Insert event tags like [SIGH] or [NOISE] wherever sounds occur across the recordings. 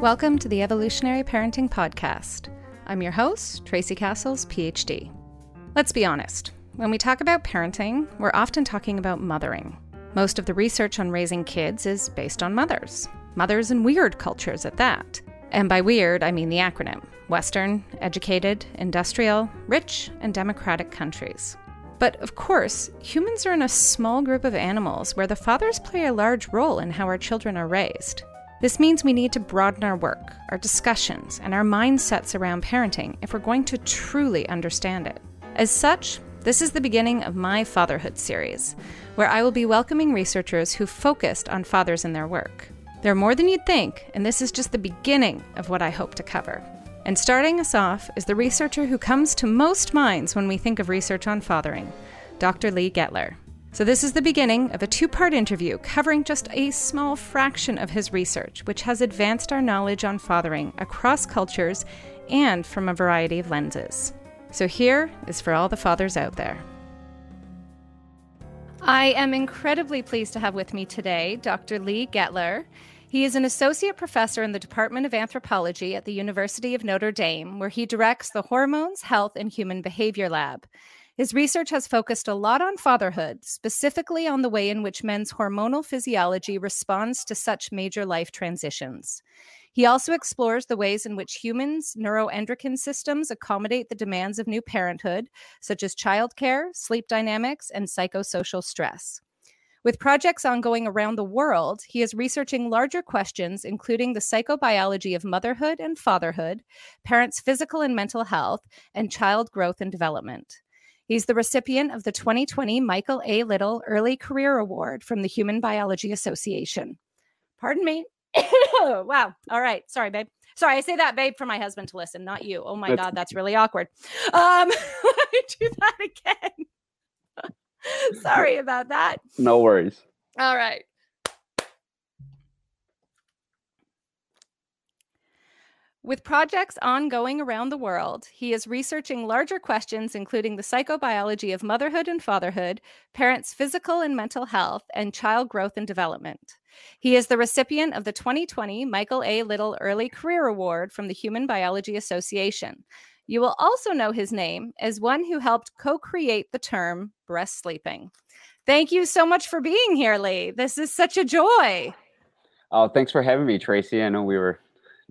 Welcome to the Evolutionary Parenting Podcast. I'm your host, Tracy Cassels, PhD. Let's be honest, when we talk about parenting, we're often talking about mothering. Most of the research on raising kids is based on mothers, mothers in weird cultures at that. And by weird, I mean the acronym Western, educated, industrial, rich, and democratic countries. But of course, humans are in a small group of animals where the fathers play a large role in how our children are raised. This means we need to broaden our work, our discussions, and our mindsets around parenting if we're going to truly understand it. As such, this is the beginning of my Fatherhood series, where I will be welcoming researchers who focused on fathers in their work. There are more than you'd think, and this is just the beginning of what I hope to cover. And starting us off is the researcher who comes to most minds when we think of research on fathering, Dr. Lee Gettler. So, this is the beginning of a two part interview covering just a small fraction of his research, which has advanced our knowledge on fathering across cultures and from a variety of lenses. So, here is for all the fathers out there. I am incredibly pleased to have with me today Dr. Lee Gettler. He is an associate professor in the Department of Anthropology at the University of Notre Dame, where he directs the Hormones, Health, and Human Behavior Lab. His research has focused a lot on fatherhood, specifically on the way in which men's hormonal physiology responds to such major life transitions. He also explores the ways in which humans' neuroendocrine systems accommodate the demands of new parenthood, such as childcare, sleep dynamics, and psychosocial stress. With projects ongoing around the world, he is researching larger questions, including the psychobiology of motherhood and fatherhood, parents' physical and mental health, and child growth and development. He's the recipient of the 2020 Michael A. Little Early Career Award from the Human Biology Association. Pardon me. [COUGHS] wow. All right. Sorry, babe. Sorry, I say that, babe, for my husband to listen, not you. Oh my that's, God, that's really awkward. Um, [LAUGHS] let me do that again. [LAUGHS] Sorry about that. No worries. All right. With projects ongoing around the world, he is researching larger questions, including the psychobiology of motherhood and fatherhood, parents' physical and mental health, and child growth and development. He is the recipient of the 2020 Michael A. Little Early Career Award from the Human Biology Association. You will also know his name as one who helped co create the term breast sleeping. Thank you so much for being here, Lee. This is such a joy. Oh, thanks for having me, Tracy. I know we were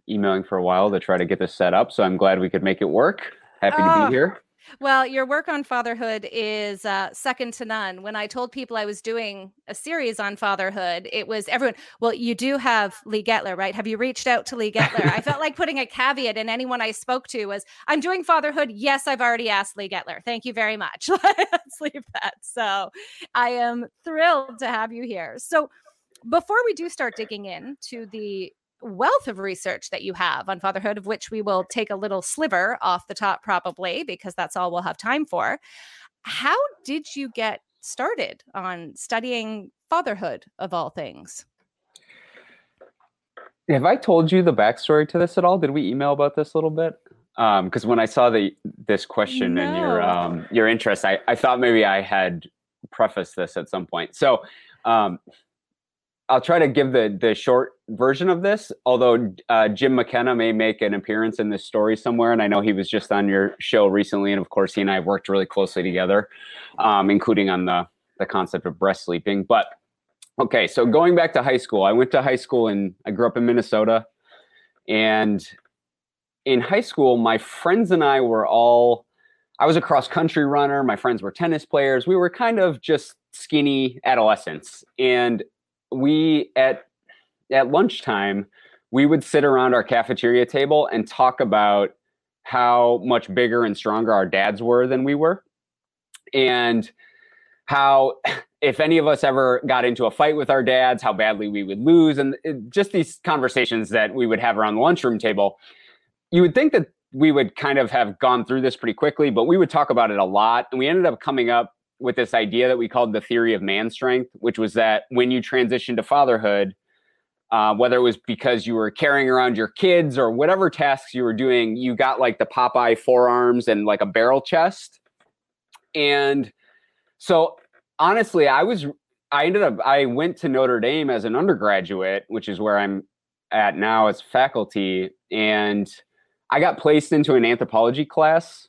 emailing for a while to try to get this set up. So I'm glad we could make it work. Happy oh, to be oh, here. Well, your work on fatherhood is uh, second to none. When I told people I was doing a series on fatherhood, it was everyone. Well, you do have Lee Gettler, right? Have you reached out to Lee Gettler? I felt like [LAUGHS] putting a caveat in anyone I spoke to was, "I'm doing fatherhood. Yes, I've already asked Lee Gettler. Thank you very much." [LAUGHS] Let's leave that. So, I am thrilled to have you here. So, before we do start digging in to the wealth of research that you have on fatherhood, of which we will take a little sliver off the top, probably, because that's all we'll have time for. How did you get started on studying fatherhood of all things? Have I told you the backstory to this at all? Did we email about this a little bit? Because um, when I saw the this question no. and your um, your interest, I, I thought maybe I had prefaced this at some point. So um, I'll try to give the the short version of this. Although uh, Jim McKenna may make an appearance in this story somewhere, and I know he was just on your show recently, and of course he and I worked really closely together, um, including on the the concept of breast sleeping. But okay, so going back to high school, I went to high school and I grew up in Minnesota, and in high school, my friends and I were all. I was a cross country runner. My friends were tennis players. We were kind of just skinny adolescents, and we at at lunchtime we would sit around our cafeteria table and talk about how much bigger and stronger our dads were than we were. And how if any of us ever got into a fight with our dads how badly we would lose and uh, just these conversations that we would have around the lunchroom table. You would think that we would kind of have gone through this pretty quickly but we would talk about it a lot and we ended up coming up with this idea that we called the theory of man strength, which was that when you transition to fatherhood, uh, whether it was because you were carrying around your kids or whatever tasks you were doing, you got like the Popeye forearms and like a barrel chest. And so honestly, I was, I ended up, I went to Notre Dame as an undergraduate, which is where I'm at now as faculty, and I got placed into an anthropology class.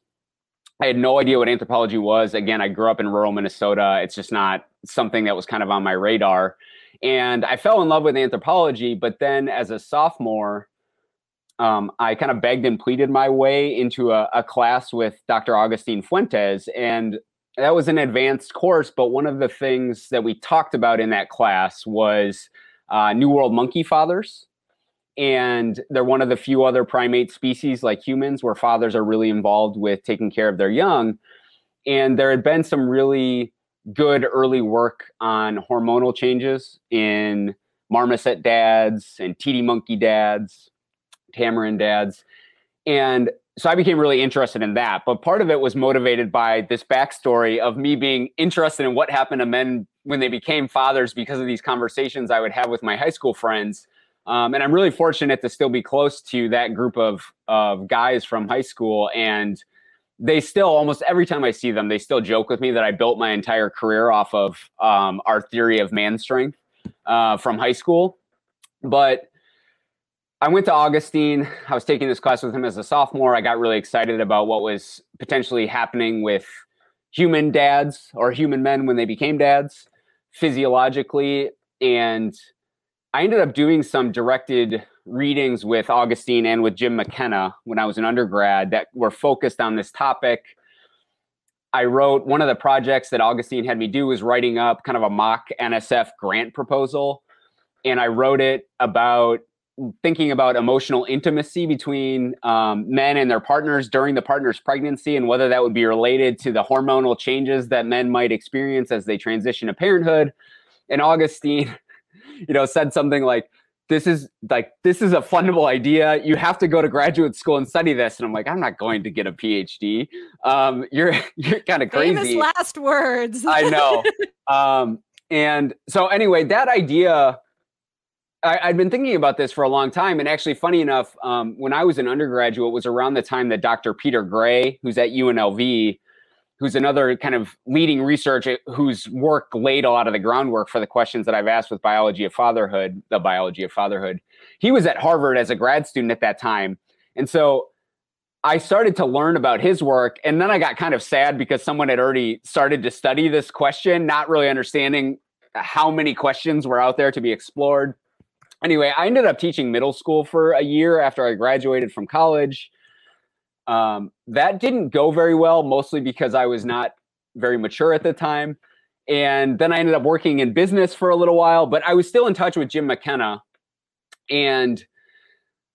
I had no idea what anthropology was. Again, I grew up in rural Minnesota. It's just not something that was kind of on my radar. And I fell in love with anthropology, but then as a sophomore, um, I kind of begged and pleaded my way into a, a class with Dr. Agustín Fuentes. And that was an advanced course, but one of the things that we talked about in that class was uh, New World monkey fathers. And they're one of the few other primate species like humans where fathers are really involved with taking care of their young. And there had been some really good early work on hormonal changes in marmoset dads and titi monkey dads, tamarin dads. And so I became really interested in that. But part of it was motivated by this backstory of me being interested in what happened to men when they became fathers because of these conversations I would have with my high school friends. Um, and I'm really fortunate to still be close to that group of, of guys from high school. And they still, almost every time I see them, they still joke with me that I built my entire career off of um, our theory of man strength uh, from high school. But I went to Agustín. I was taking this class with him as a sophomore. I got really excited about what was potentially happening with human dads or human men when they became dads physiologically. And I ended up doing some directed readings with Agustín and with Jim McKenna when I was an undergrad that were focused on this topic. I wrote one of the projects that Agustín had me do was writing up kind of a mock NSF grant proposal. And I wrote it about thinking about emotional intimacy between um, men and their partners during the partner's pregnancy and whether that would be related to the hormonal changes that men might experience as they transition to parenthood. And Agustín, you know, said something like, this is like this is a fundable idea. You have to go to graduate school and study this. And I'm like, I'm not going to get a PhD. Um, you're [LAUGHS] you're kind of crazy. Famous last words. I know. [LAUGHS] Um, and so anyway, that idea I, had been thinking about this for a long time, and actually, funny enough, um, when I was an undergraduate, it was around the time that Dr. Peter Gray, who's at UNLV, who's another kind of leading researcher whose work laid a lot of the groundwork for the questions that I've asked with biology of fatherhood, the biology of fatherhood. He was at Harvard as a grad student at that time, and so I started to learn about his work, and then I got kind of sad because someone had already started to study this question, not really understanding how many questions were out there to be explored anyway, I ended up teaching middle school for a year after I graduated from college. Um, that didn't go very well, mostly because I was not very mature at the time. And then I ended up working in business for a little while, but I was still in touch with Jim McKenna. And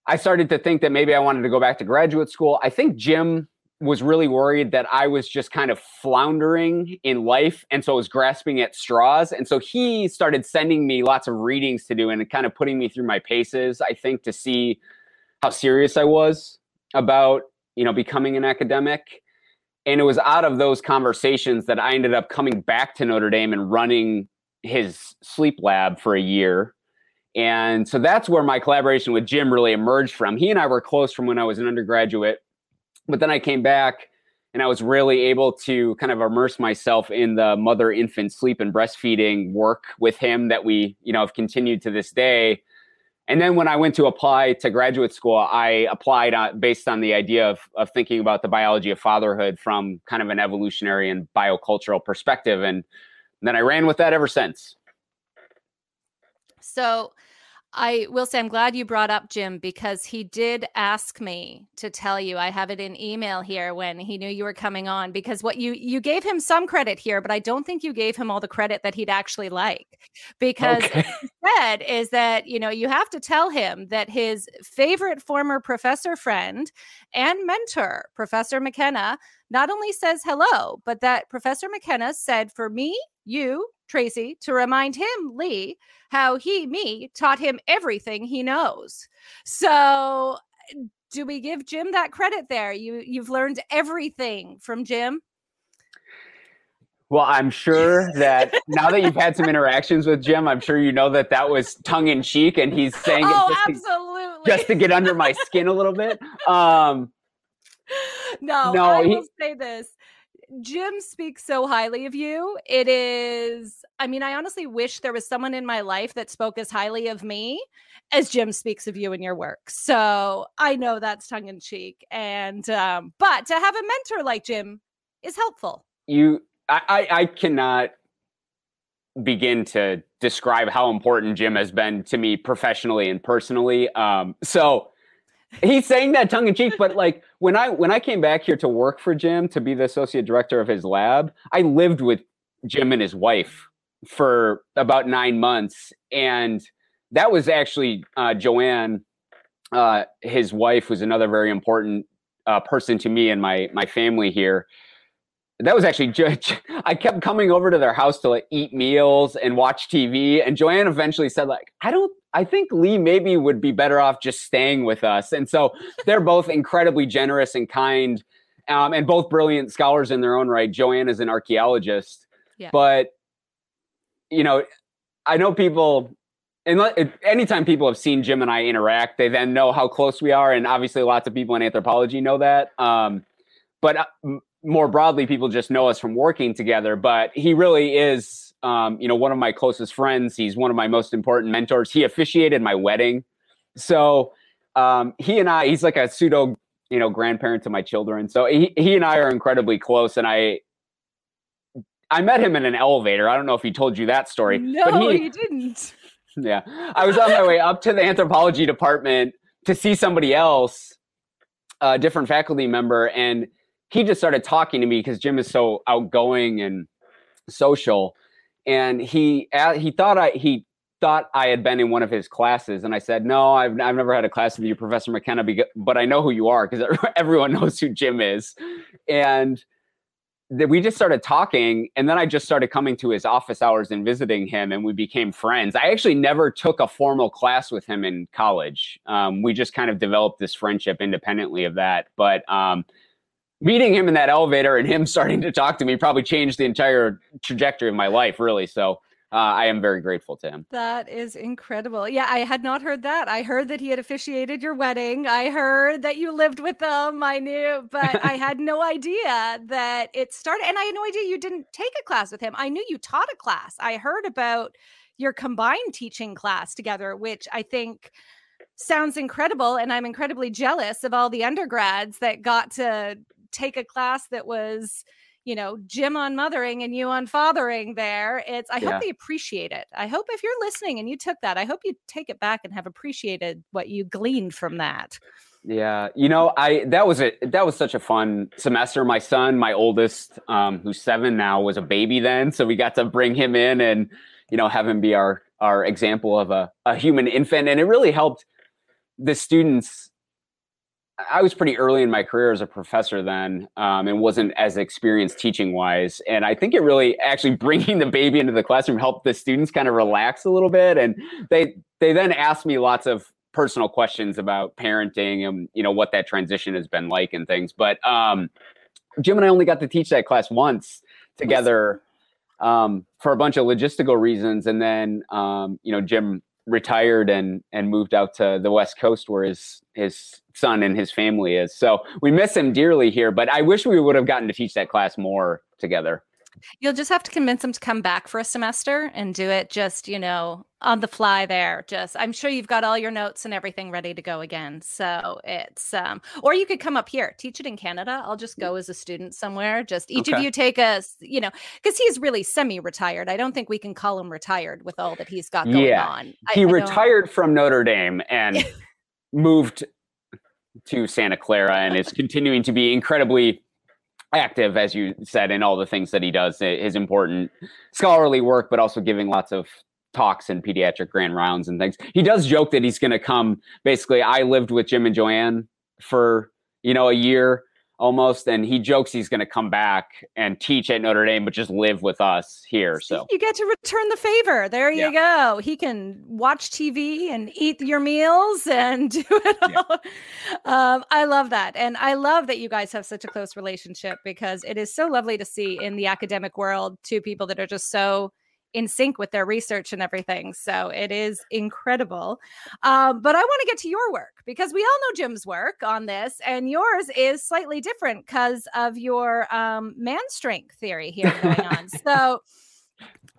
I started to think that maybe I wanted to go back to graduate school. I think Jim was really worried that I was just kind of floundering in life. And so I was grasping at straws. And so he started sending me lots of readings to do and kind of putting me through my paces, I think, to see how serious I was about, you know, becoming an academic. And it was out of those conversations that I ended up coming back to Notre Dame and running his sleep lab for a year. And so that's where my collaboration with Jim really emerged from. He and I were close from when I was an undergraduate but then I came back and I was really able to kind of immerse myself in the mother infant sleep and breastfeeding work with him that we, you know, have continued to this day. And then when I went to apply to graduate school, I applied on, based on the idea of, of thinking about the biology of fatherhood from kind of an evolutionary and biocultural perspective. And then I ran with that ever since. So, I will say I'm glad you brought up Jim because he did ask me to tell you. I have it in email here when he knew you were coming on because what you you gave him some credit here, but I don't think you gave him all the credit that he'd actually like. Because okay. he said is that, you know, you have to tell him that his favorite former professor friend and mentor, Professor McKenna, not only says hello, but that Professor McKenna said for me, you, Tracy, to remind him, Lee, how he, me, taught him everything he knows. So, do we give Jim that credit there? You you've learned everything from Jim. Well, I'm sure that now that you've had some interactions with Jim, I'm sure you know that that was tongue in cheek, and he's saying oh, it just absolutely. To, just to get under my skin a little bit. Um, [LAUGHS] no, no, I he, will say this: Jim speaks so highly of you. It is, I mean, I honestly wish there was someone in my life that spoke as highly of me as Jim speaks of you and your work. So I know that's tongue in cheek. And, um, but to have a mentor like Jim is helpful. You, I, I, I cannot begin to describe how important Jim has been to me professionally and personally. Um, so he's saying that tongue in cheek, but like when I when I came back here to work for Jim to be the associate director of his lab, I lived with Jim and his wife for about nine months, and that was actually uh, Joanne, uh, his wife, was another very important uh, person to me and my my family here. That was actually I kept coming over to their house to like eat meals and watch TV, and Joanne eventually said like, I don't I think Lee maybe would be better off just staying with us. And so [LAUGHS] they're both incredibly generous and kind, um, and both brilliant scholars in their own right. Joanne is an archaeologist, yeah. but you know, I know people. And anytime people have seen Jim and I interact, they then know how close we are, and obviously, lots of people in anthropology know that. Um, but uh, more broadly, people just know us from working together. But he really is um, you know, one of my closest friends. He's one of my most important mentors. He officiated my wedding. So um, he and I, he's like a pseudo, you know, grandparent to my children. So he, he and I are incredibly close. And I, I met him in an elevator. I don't know if he told you that story. No, but he, he didn't. [LAUGHS] Yeah. I was on my way up to the anthropology department to see somebody else, a different faculty member. And he just started talking to me because Jim is so outgoing and social and he he thought I he thought I had been in one of his classes, and I said, "No, I've I've never had a class with you, Professor McKenna, but I know who you are because [LAUGHS] everyone knows who Jim is." And we just started talking, and then I just started coming to his office hours and visiting him, and we became friends. I actually never took a formal class with him in college. Um, we just kind of developed this friendship independently of that, but. Um, meeting him in that elevator and him [LAUGHS] starting to talk to me probably changed the entire trajectory of my life, really. So uh, I am very grateful to him. That is incredible. Yeah, I had not heard that. I heard that he had officiated your wedding. I heard that you lived with them. I knew, but I had no [LAUGHS] idea that it started. And I had no idea you didn't take a class with him. I knew you taught a class. I heard about your combined teaching class together, which I think sounds incredible. And I'm incredibly jealous of all the undergrads that got to take a class that was you know jim on mothering and you on fathering there it's i yeah. hope they appreciate it. I hope if you're listening and you took that i hope you take it back and have appreciated what you gleaned from that. Yeah you know i that was a that was such a fun semester. My son my oldest um who's seven now was a baby then so we got to bring him in and you know have him be our our example of a, a human infant and it really helped the students I was pretty early in my career as a professor then, um, and wasn't as experienced teaching wise. And I think it really actually [LAUGHS] bringing the baby into the classroom helped the students kind of relax a little bit. And they they then asked me lots of personal questions about parenting and you know what that transition has been like and things. But um, Jim and I only got to teach that class once together um, for a bunch of logistical reasons, and then um, you know Jim retired and and moved out to the west coast where his his son and his family is so we miss him dearly here but i wish we would have gotten to teach that class more together You'll just have to convince him to come back for a semester and do it just, you know, on the fly there. Just I'm sure you've got all your notes and everything ready to go again. So it's um or you could come up here, teach it in Canada. I'll just go as a student somewhere. Just each okay. of you take a, you know, because he's really semi-retired. I don't think we can call him retired with all that he's got going yeah. on. He I, retired I from Notre Dame and [LAUGHS] moved to Santa Clara and is continuing to be incredibly active, as you said, in all the things that he does, eh, his important scholarly work, but also giving lots of talks and pediatric grand rounds and things. He does joke that he's going to come. Basically, I lived with Jim and Joanne for you know a year almost and he jokes he's going to come back and teach at Notre Dame but just live with us here so you get to return the favor there you yeah. go he can watch TV and eat your meals and [LAUGHS] do it all yeah. um, I love that and I love that you guys have such a close relationship because it is so lovely to see in the academic world two people that are just so in sync with their research and everything. So it is incredible. Um, but I want to get to your work because we all know Jim's work on this, and yours is slightly different because of your um, man strength theory here going on. [LAUGHS] so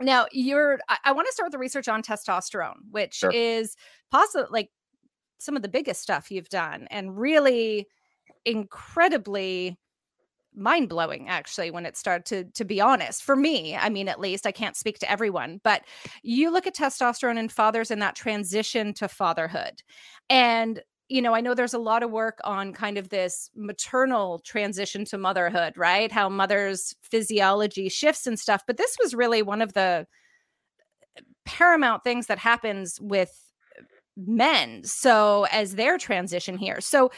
now you're, I, I want to start with the research on testosterone, which sure. is possible like some of the biggest stuff you've done and really incredibly mind blowing actually when it started to to be honest for me I mean at least I can't speak to everyone but you look at testosterone in fathers and that transition to fatherhood and you know I know there's a lot of work on kind of this maternal transition to motherhood right? How mothers physiology shifts and stuff but this was really one of the eh, paramount things that happens with men so as their transition here. So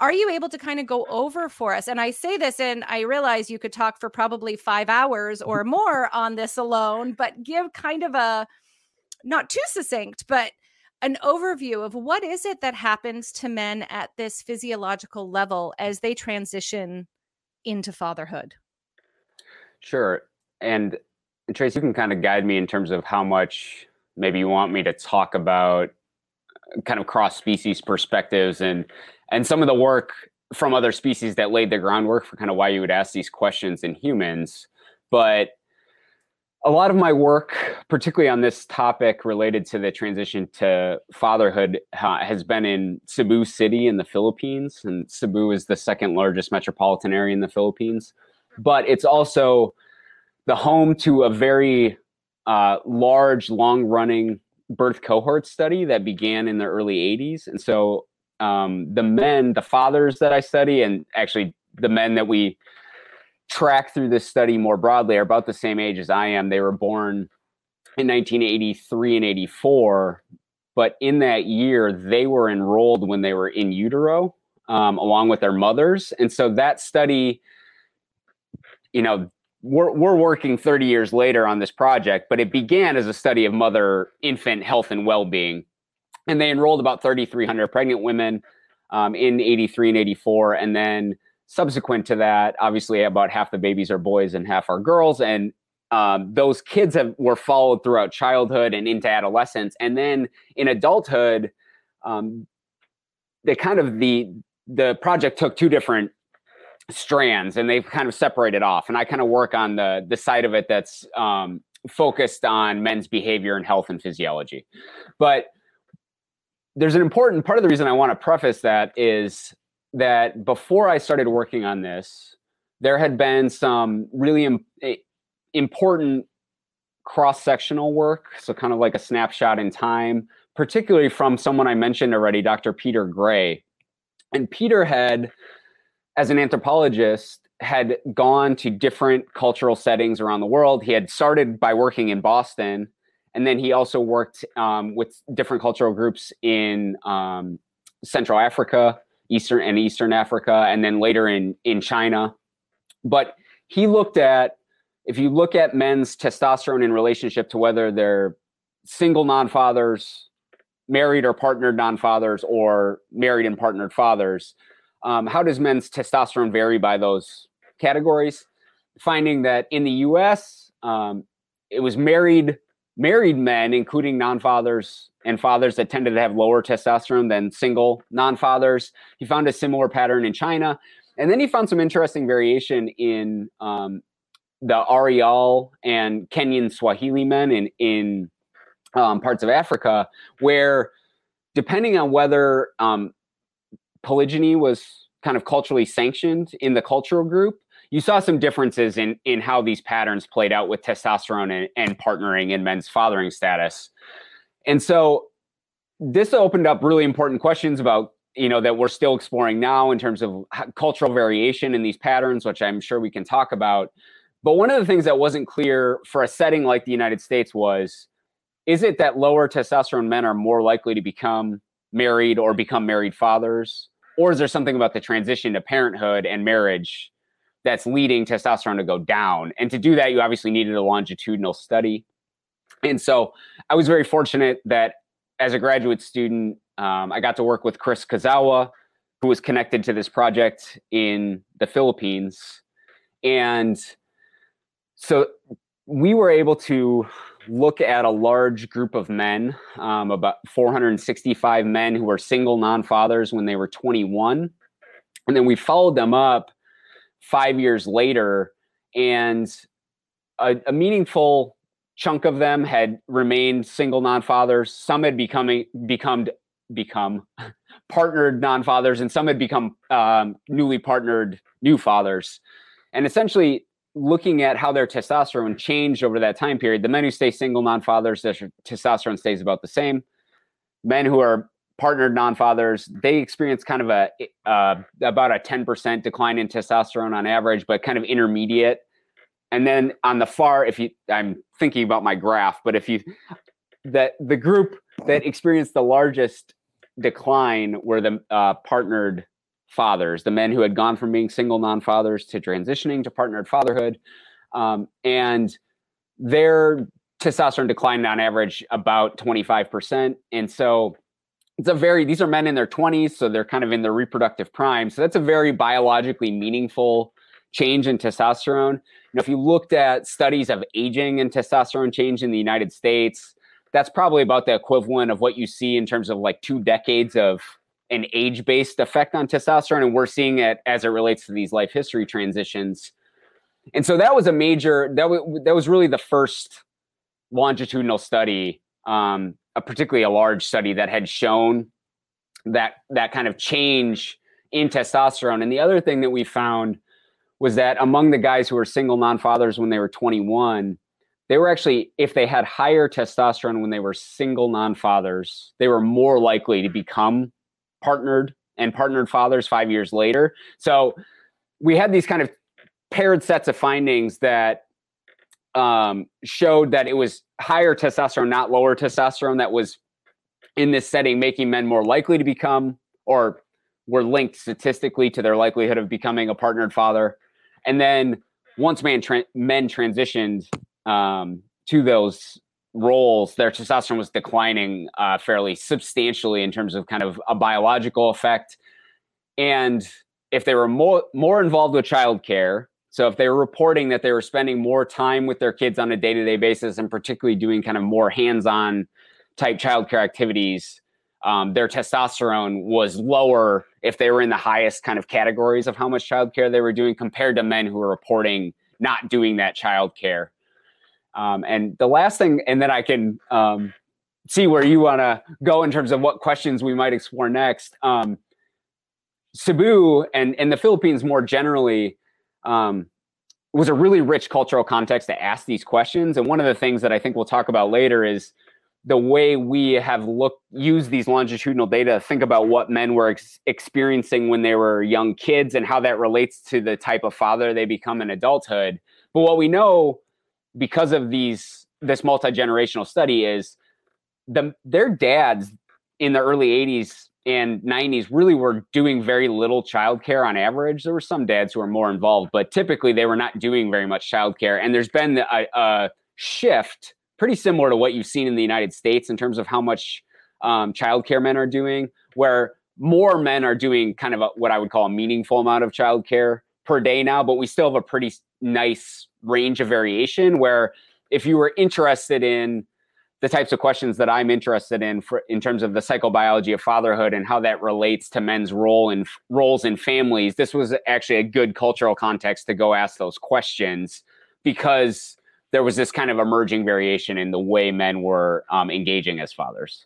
are you able to kind of go over for us and i say this and i realize you could talk for probably five hours mm-hmm. or more on this alone but give kind of a not too succinct but an overview of what is it that happens to men at this physiological level as they transition into fatherhood? Sure and trace you can kind of guide me in terms of how much maybe you want me to talk about kind of cross species perspectives and and some of the work from other species that laid the groundwork for kind of why you would ask these questions in humans. But a lot of my work particularly on this topic related to the transition to fatherhood has been in cebu city in the philippines and cebu is the second largest metropolitan area in the philippines. But it's also the home to a very uh, large long running birth cohort study that began in the early 80s. And so um, the men, the fathers that I study, and actually the men that we track through this study more broadly are about the same age as I am. They were born in 1983 and 84. But in that year, they were enrolled when they were in utero, um, along with their mothers. And so that study, you know, we're, we're working 30 years later on this project, but it began as a study of mother infant health and well being. And they enrolled about 3,300 pregnant women um, in 83 and 84. And then subsequent to that, obviously, about half the babies are boys and half are girls. And um, those kids have, were followed throughout childhood and into adolescence. And then in adulthood, um, they kind of the the project took two different strands and they've kind of separated off and i kind of work on the the side of it that's um, focused on men's behavior and health and physiology. But there's an important part of the reason i want to preface that is that before i started working on this there had been some really Im- important cross-sectional work so kind of like a snapshot in time particularly from someone i mentioned already dr peter gray. And peter had as an anthropologist, had gone to different cultural settings around the world. He had started by working in Boston, and then he also worked um, with different cultural groups in um, Central Africa, Eastern and Eastern Africa, and then later in in China. But he looked at if you look at men's testosterone in relationship to whether they're single non-fathers, married or partnered non-fathers, or married and partnered fathers, um, how does men's testosterone vary by those categories? Finding that in the U.S., um, it was married married men, including non-fathers and fathers that tended to have lower testosterone than single non-fathers. He found a similar pattern in China, and then he found some interesting variation in um, the Ariaal and Kenyan Swahili men in in um, parts of Africa, where depending on whether um, polygyny was kind of culturally sanctioned in the cultural group, you saw some differences in in how these patterns played out with testosterone and, and partnering in men's fathering status. And so this opened up really important questions about you know that we're still exploring now in terms of cultural variation in these patterns which i'm sure we can talk about but one of the things that wasn't clear for a setting like the united states was is it that lower testosterone men are more likely to become married or become married fathers or is there something about the transition to parenthood and marriage that's leading testosterone to go down? And to do that, you obviously needed a longitudinal study. And so I was very fortunate that as a graduate student, um, I got to work with Chris Kuzawa, who was connected to this project in the Philippines. And so we were able to look at a large group of men, um, about 465 men who were single non fathers when they were 21. And then we followed them up five years later, and a, a meaningful chunk of them had remained single non fathers. Some had becoming become become [LAUGHS] partnered non fathers, and some had become um, newly partnered new fathers. And essentially, looking at how their testosterone changed over that time period, the men who stay single non-fathers, their testosterone stays about the same. Men who are partnered non-fathers, they experience kind of a uh, about a 10% decline in testosterone on average, but kind of intermediate. And then on the far, if you, I'm thinking about my graph, but if you, that the group that experienced the largest decline were the uh, partnered fathers, the men who had gone from being single non fathers to transitioning to partnered fatherhood. Um, and their testosterone declined on average about 25%. And so it's a very, these are men in their 20s, so they're kind of in their reproductive prime. So that's a very biologically meaningful change in testosterone. If you looked at studies of aging and testosterone change in the United States, that's probably about the equivalent of what you see in terms of like two decades of an age based effect on testosterone, and we're seeing it as it relates to these life history transitions. And so that was a major that w- that was really the first longitudinal study, um, a particularly a large study that had shown that that kind of change in testosterone. And the other thing that we found was that among the guys who were single non-fathers when they were 21, they were actually if they had higher testosterone when they were single non-fathers, they were more likely to become partnered and partnered fathers five years later. So we had these kind of paired sets of findings that um, showed that it was higher testosterone, not lower testosterone, that was in this setting making men more likely to become or were linked statistically to their likelihood of becoming a partnered father. And then once man tra- men transitioned um, to those roles, their testosterone was declining uh, fairly substantially in terms of kind of a biological effect. And if they were more more involved with childcare, so if they were reporting that they were spending more time with their kids on a day to day basis, and particularly doing kind of more hands on type childcare activities, um, their testosterone was lower if they were in the highest kind of categories of how much childcare they were doing compared to men who were reporting not doing that childcare. Um, and the last thing, and then I can um, see where you want to go in terms of what questions we might explore next. Um, Cebu and, and the Philippines more generally um, was a really rich cultural context to ask these questions. And one of the things that I think we'll talk about later is the way we have looked used these longitudinal data to think about what men were ex- experiencing when they were young kids and how that relates to the type of father they become in adulthood. But what we know because of these this multi-generational study is the their dads in the early 80s and 90s really were doing very little childcare on average. There were some dads who were more involved, but typically they were not doing very much childcare. And there's been a, a shift pretty similar to what you've seen in the United States in terms of how much um, childcare men are doing, where more men are doing kind of a, what I would call a meaningful amount of childcare per day now, but we still have a pretty nice range of variation where if you were interested in the types of questions that I'm interested in for, in terms of the psychobiology of fatherhood and how that relates to men's role and roles in families, this was actually a good cultural context to go ask those questions because there was this kind of emerging variation in the way men were um, engaging as fathers.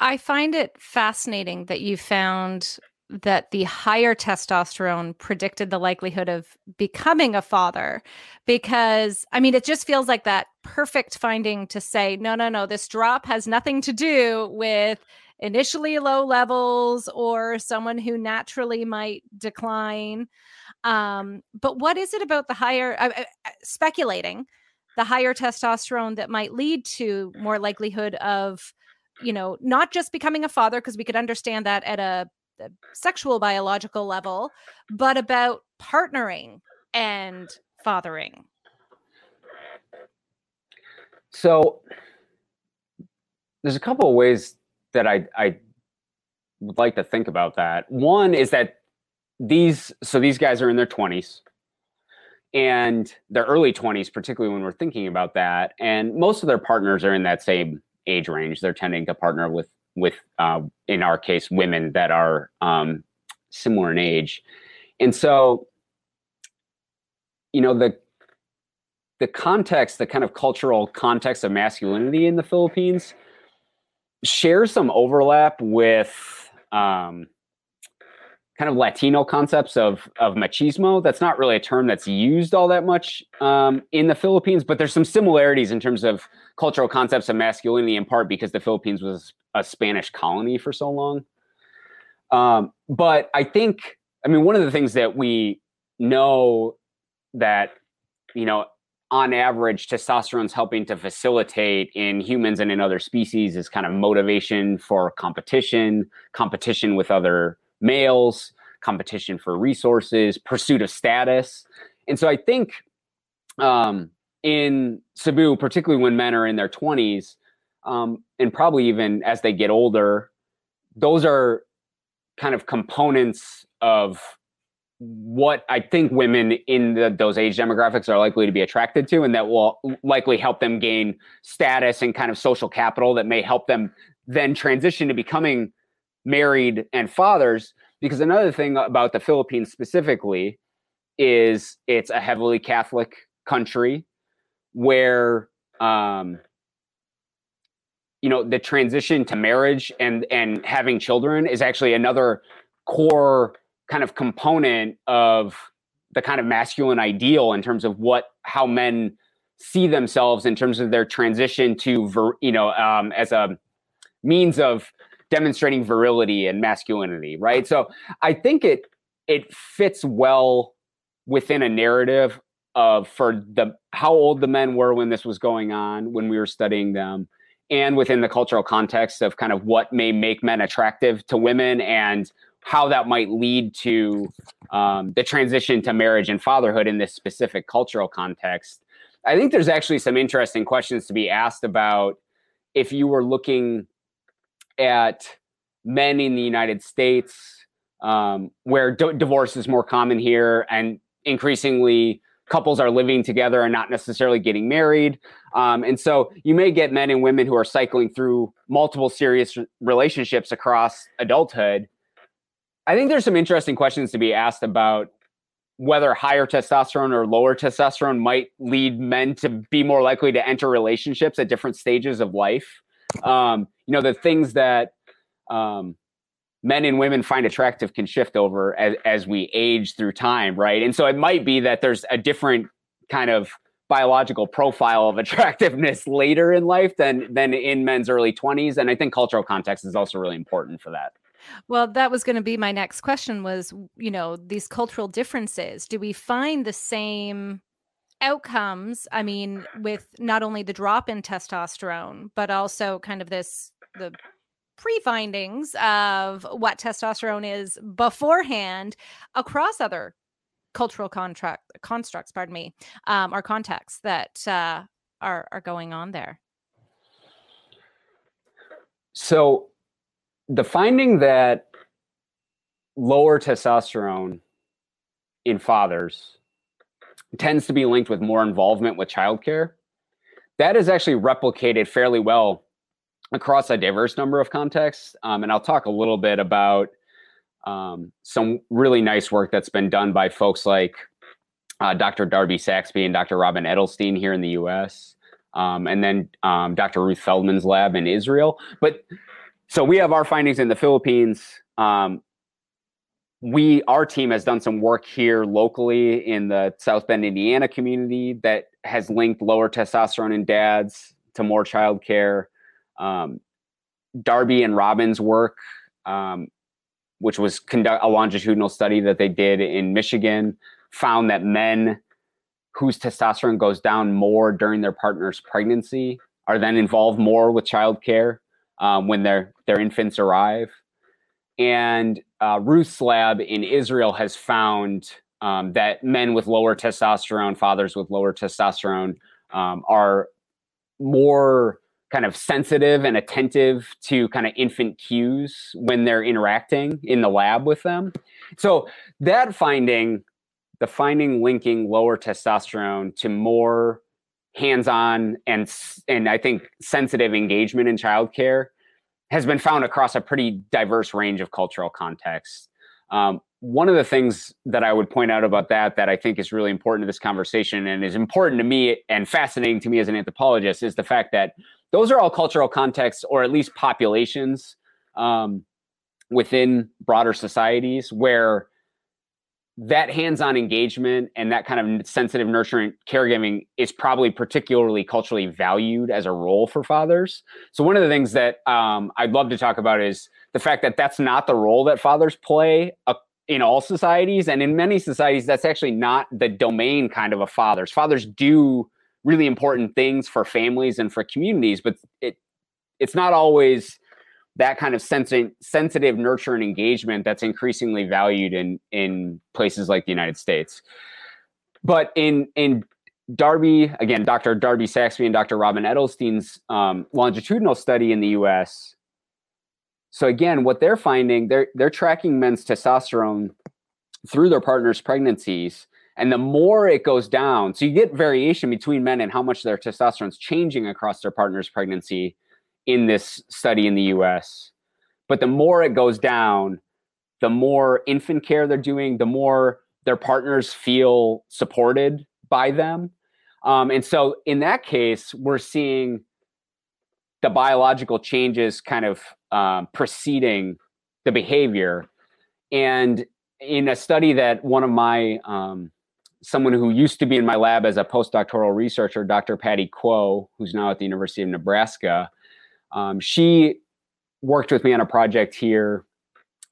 I find it fascinating that you found that the higher testosterone predicted the likelihood of becoming a father because i mean it just feels like that perfect finding to say no no no this drop has nothing to do with initially low levels or someone who naturally might decline. Um, but what is it about the higher uh, uh, speculating the higher testosterone that might lead to more likelihood of you know not just becoming a father because we could understand that at a the sexual biological level, but about partnering and fathering. So there's a couple of ways that I, I would like to think about that. One is that these so these guys are in their 20s and their early 20s, particularly when we're thinking about that. And most of their partners are in that same age range. They're tending to partner with with uh, in our case women that are um, similar in age and so you know the the context the kind of cultural context of masculinity in the philippines shares some overlap with um, kind of Latino concepts of of machismo. That's not really a term that's used all that much um, in the Philippines, but there's some similarities in terms of cultural concepts of masculinity, in part because the Philippines was a Spanish colony for so long. Um, but I think, I mean, one of the things that we know that you know on average testosterone's helping to facilitate in humans and in other species is kind of motivation for competition competition with other males, competition for resources, pursuit of status. And so I think um, in Cebu, particularly when men are in their 20s, um, and probably even as they get older, those are kind of components of what I think women in the, those age demographics are likely to be attracted to, and that will likely help them gain status and kind of social capital that may help them then transition to becoming married and fathers. Because another thing about the Philippines specifically is it's a heavily Catholic country where um, you know the transition to marriage and and having children is actually another core kind of component of the kind of masculine ideal in terms of what how men see themselves in terms of their transition to you know um, as a means of demonstrating virility and masculinity, right? So I think it it fits well within a narrative of for the how old the men were when this was going on when we were studying them and within the cultural context of kind of what may make men attractive to women and how that might lead to um, the transition to marriage and fatherhood in this specific cultural context. I think there's actually some interesting questions to be asked about if you were looking at men in the United States, um, where d- divorce is more common here, and increasingly couples are living together and not necessarily getting married. Um, and so you may get men and women who are cycling through multiple serious relationships across adulthood. I think there's some interesting questions to be asked about whether higher testosterone or lower testosterone might lead men to be more likely to enter relationships at different stages of life um, you know, the things that um, men and women find attractive can shift over as, as we age through time, right? And so it might be that there's a different kind of biological profile of [LAUGHS] attractiveness later in life than than in men's early 20s and i think cultural context is also really important for that. Well that was going to be my next question was you know these cultural differences. Do we find the same outcomes i mean with not only the drop in testosterone but also kind of this the pre-findings of what testosterone is beforehand across other cultural contract constructs pardon me um, or contexts that uh, are are going on there so the finding that lower testosterone in fathers tends to be linked with more involvement with childcare. That is actually replicated fairly well across a diverse number of contexts. Um, and I'll talk a little bit about um, some really nice work that's been done by folks like uh, Dr. Darby Saxbe and Dr. Robin Edelstein here in the US, um, and then um, Dr. Ruth Feldman's lab in Israel. But so we have our findings in the Philippines. Um, we our team has done some work here locally in the South Bend, Indiana community that has linked lower testosterone in dads to more childcare. Um, Darby and Robin's work, um, which was conduct a longitudinal study that they did in Michigan, found that men whose testosterone goes down more during their partner's pregnancy are then involved more with childcare um, when their their infants arrive. And uh, Ruth's lab in Israel has found um, that men with lower testosterone, fathers with lower testosterone, um, are more kind of sensitive and attentive to kind of infant cues when they're interacting in the lab with them. So that finding the finding linking lower testosterone to more hands-on and and I think sensitive engagement in childcare has been found across a pretty diverse range of cultural contexts. Um, one of the things that I would point out about that that I think is really important to this conversation and is important to me and fascinating to me as an anthropologist is the fact that those are all cultural contexts or at least populations um, within broader societies where that hands-on engagement and that kind of sensitive nurturing caregiving is probably particularly culturally valued as a role for fathers. So one of the things that um, i'd love to talk about is the fact that that's not the role that fathers play uh, in all societies. And in many societies that's actually not the domain kind of a fathers. Fathers do really important things for families and for communities but it it's not always that kind of sensitive, sensitive nurture and engagement that's increasingly valued in in places like the United States. But in in Darby, again, Dr. Darby Saxbe and Dr. Robin Edelstein's um, longitudinal study in the U.S. So again, what they're finding, they're they're tracking men's testosterone through their partner's pregnancies, and the more it goes down, so you get variation between men and how much their testosterone is changing across their partner's pregnancy in this study in the US. But the more it goes down, the more infant care they're doing, the more their partners feel supported by them. Um, and so in that case, we're seeing the biological changes kind of um, preceding the behavior. And in a study that one of my, um, someone who used to be in my lab as a postdoctoral researcher, Dr. Patty Kuo, who's now at the University of Nebraska, um, she worked with me on a project here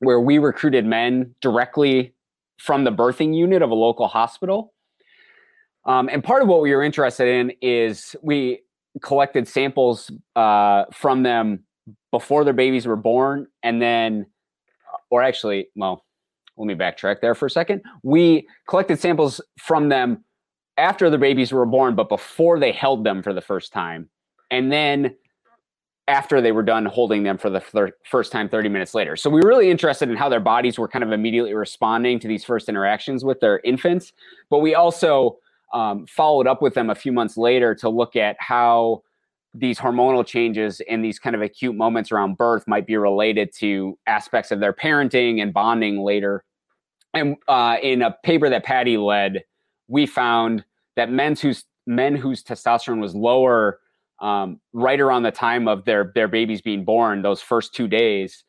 where we recruited men directly from the birthing unit of a local hospital. Um, and part of what we were interested in is we collected samples uh, from them before their babies were born, and then, or actually, well, let me backtrack there for a second. We collected samples from them after the babies were born, but before they held them for the first time. And then after they were done holding them for the thir- first time 30 minutes later. So we were really interested in how their bodies were kind of immediately responding to these first interactions with their infants. But we also um, followed up with them a few months later to look at how these hormonal changes and these kind of acute moments around birth might be related to aspects of their parenting and bonding later. And uh, in a paper that Patty led, we found that men's whose men whose testosterone was lower um, right around the time of their their babies being born, those first two days,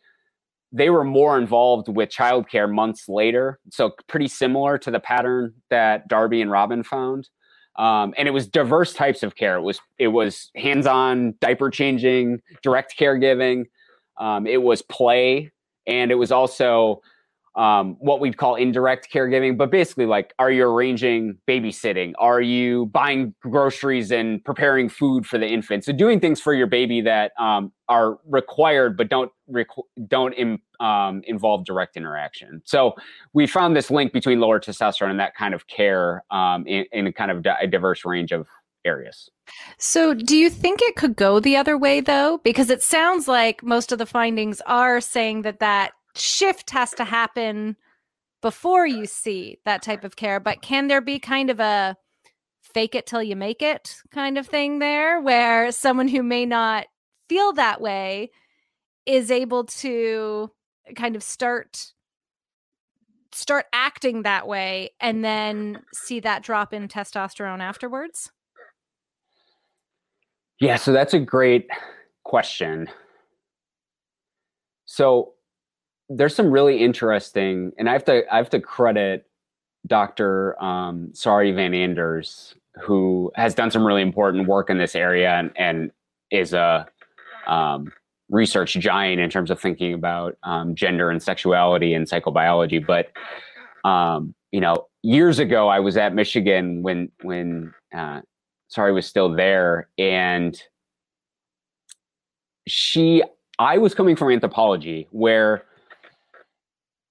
they were more involved with childcare months later. So pretty similar to the pattern that Darby and Robin found. Um, and it was diverse types of care. It was it was hands-on diaper changing, direct caregiving. Um, it was play, and it was also um, what we'd call indirect caregiving, but basically, like, are you arranging babysitting? Are you buying groceries and preparing food for the infant? So, doing things for your baby that um, are required but don't requ- don't Im- um, involve direct interaction. So, we found this link between lower testosterone and that kind of care um, in, in, a kind of di- a diverse range of areas. So, do you think it could go the other way though? Because it sounds like most of the findings are saying that that shift has to happen before you see that type of care. But can there be kind of a fake it till you make it kind of thing there where someone who may not feel that way is able to kind of start start acting that way and then see that drop in testosterone afterwards? Yeah, so that's a great question. So there's some really interesting, and I have to I have to credit Dr. Um, Sari Van Anders, who has done some really important work in this area and, and is a um, research giant in terms of thinking about um, gender and sexuality and psychobiology. But um, you know, years ago, I was at Michigan when when uh, Sari was still there, and she I was coming from anthropology where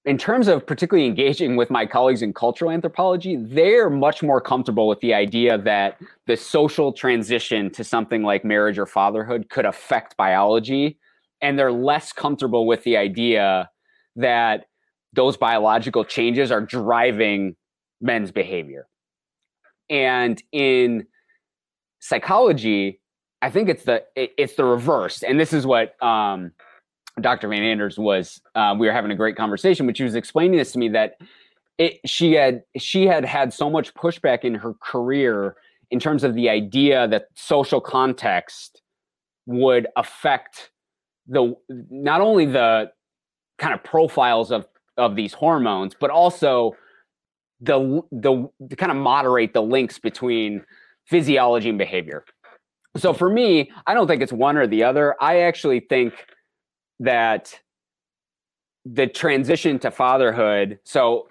in terms of particularly engaging with my colleagues in cultural anthropology, they're much more comfortable with the idea that the social transition to something like marriage or fatherhood could affect biology. And they're less comfortable with the idea that those biological changes are driving men's behavior. And in psychology, I think it's the it's the reverse, and this is what um, Dr. Van Anders was. Uh, we were having a great conversation, but she was explaining this to me that it, she had she had had so much pushback in her career in terms of the idea that social context would affect the not only the kind of profiles of of these hormones, but also the the to kind of moderate the links between physiology and behavior. So for me, I don't think it's one or the other. I actually think that the transition to fatherhood, so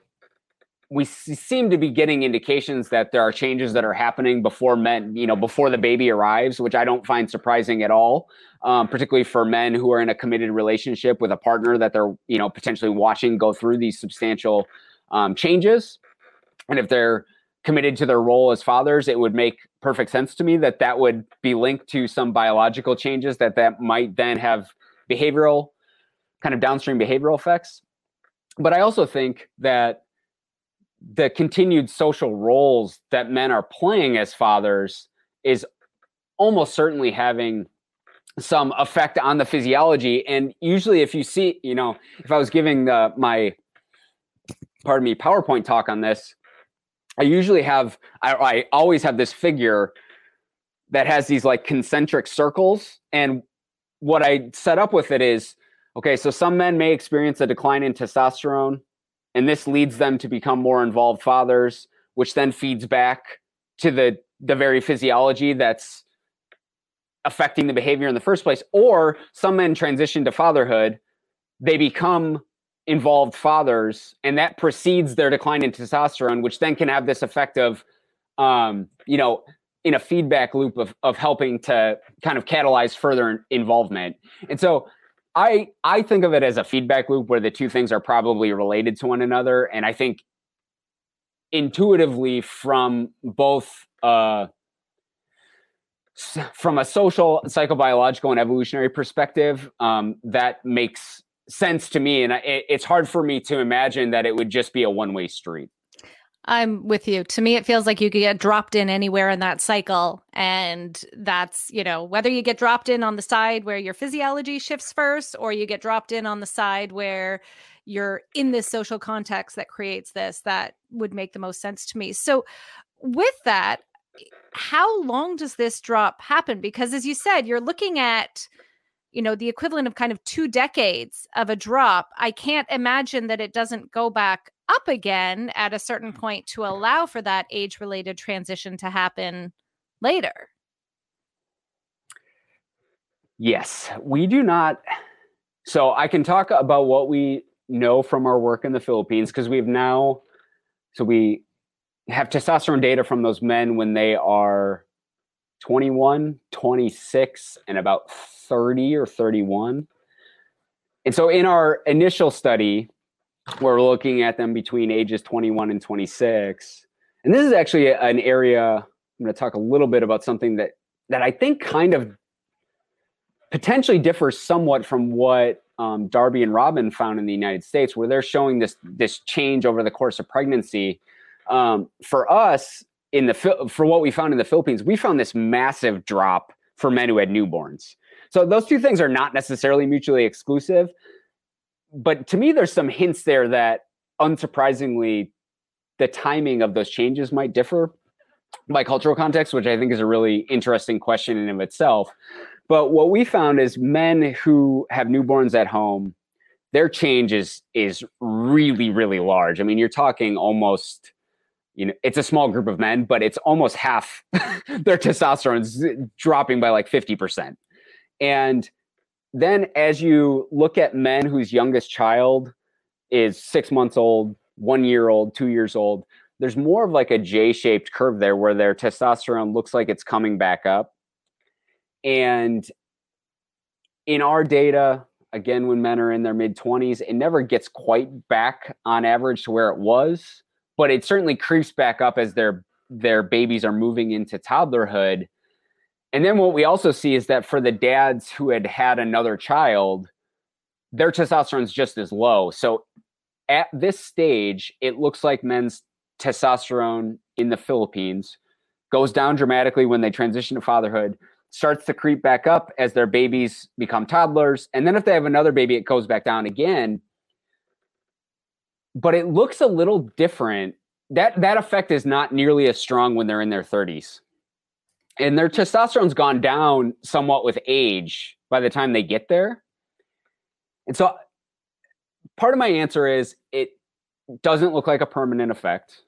we seem to be getting indications that there are changes that are happening before men, you know, before the baby arrives, which I don't find surprising at all, um, particularly for men who are in a committed relationship with a partner that they're, you know, potentially watching go through these substantial um, changes. And if they're committed to their role as fathers, it would make perfect sense to me that that would be linked to some biological changes that that might then have behavioral kind of downstream behavioral effects. But I also think that the continued social roles that men are playing as fathers is almost certainly having some effect on the physiology and usually if you see you know if i was giving the, my pardon me powerpoint talk on this I usually have, I, I always have this figure that has these like concentric circles. And what I set up with it is okay, so some men may experience a decline in testosterone, and this leads them to become more involved fathers, which then feeds back to the the very physiology that's affecting the behavior in the first place. Or some men transition to fatherhood, they become involved fathers, and that precedes their decline in testosterone, which then can have this effect of, um, you know, in a feedback loop of of helping to kind of catalyze further involvement. And so I I think of it as a feedback loop where the two things are probably related to one another, and I think intuitively from both uh, from a social, psychobiological, and evolutionary perspective, um, that makes sense to me, and it, it's hard for me to imagine that it would just be a one way street. I'm with you. To me, it feels like you could get dropped in anywhere in that cycle. And that's, you know, whether you get dropped in on the side where your physiology shifts first, or you get dropped in on the side where you're in this social context that creates this, that would make the most sense to me. So, with that, how long does this drop happen? Because as you said, you're looking at you know the equivalent of kind of two decades of a drop i can't imagine that it doesn't go back up again at a certain mm. point to allow for that age related transition to happen later yes we do not so i can talk about what we know from our work in the philippines because we've now so we have testosterone data from those men when they are 21, 26, and about 30 or 31. And so in our initial study, we're looking at them between ages 21 and 26. And this is actually an area I'm going to talk a little bit about something that that I think kind of potentially differs somewhat from what um, Darby and Robin found in the United States, where they're showing this this change over the course of pregnancy. Um, for us, in the for what we found in the Philippines, we found this massive drop for men who had newborns. So those two things are not necessarily mutually exclusive, but to me, there's some hints there that, unsurprisingly, the timing of those changes might differ by cultural context, which I think is a really interesting question in of itself. But what we found is men who have newborns at home, their change is is really really large. I mean, you're talking almost you know it's a small group of men but it's almost half [LAUGHS] their testosterone's dropping by like 50% and then as you look at men whose youngest child is six months old one year old two years old there's more of like a j-shaped curve there where their testosterone looks like it's coming back up and in our data again when men are in their mid 20s it never gets quite back on average to where it was but it certainly creeps back up as their their babies are moving into toddlerhood. And then what we also see is that for the dads who had had another child, their testosterone is just as low. So at this stage, it looks like men's testosterone in the Philippines goes down dramatically when they transition to fatherhood, starts to creep back up as their babies become toddlers. And then if they have another baby, it goes back down again. But it looks a little different. That that effect is not nearly as strong when they're in their 30s. And their testosterone's gone down somewhat with age by the time they get there. And so part of my answer is it doesn't look like a permanent effect.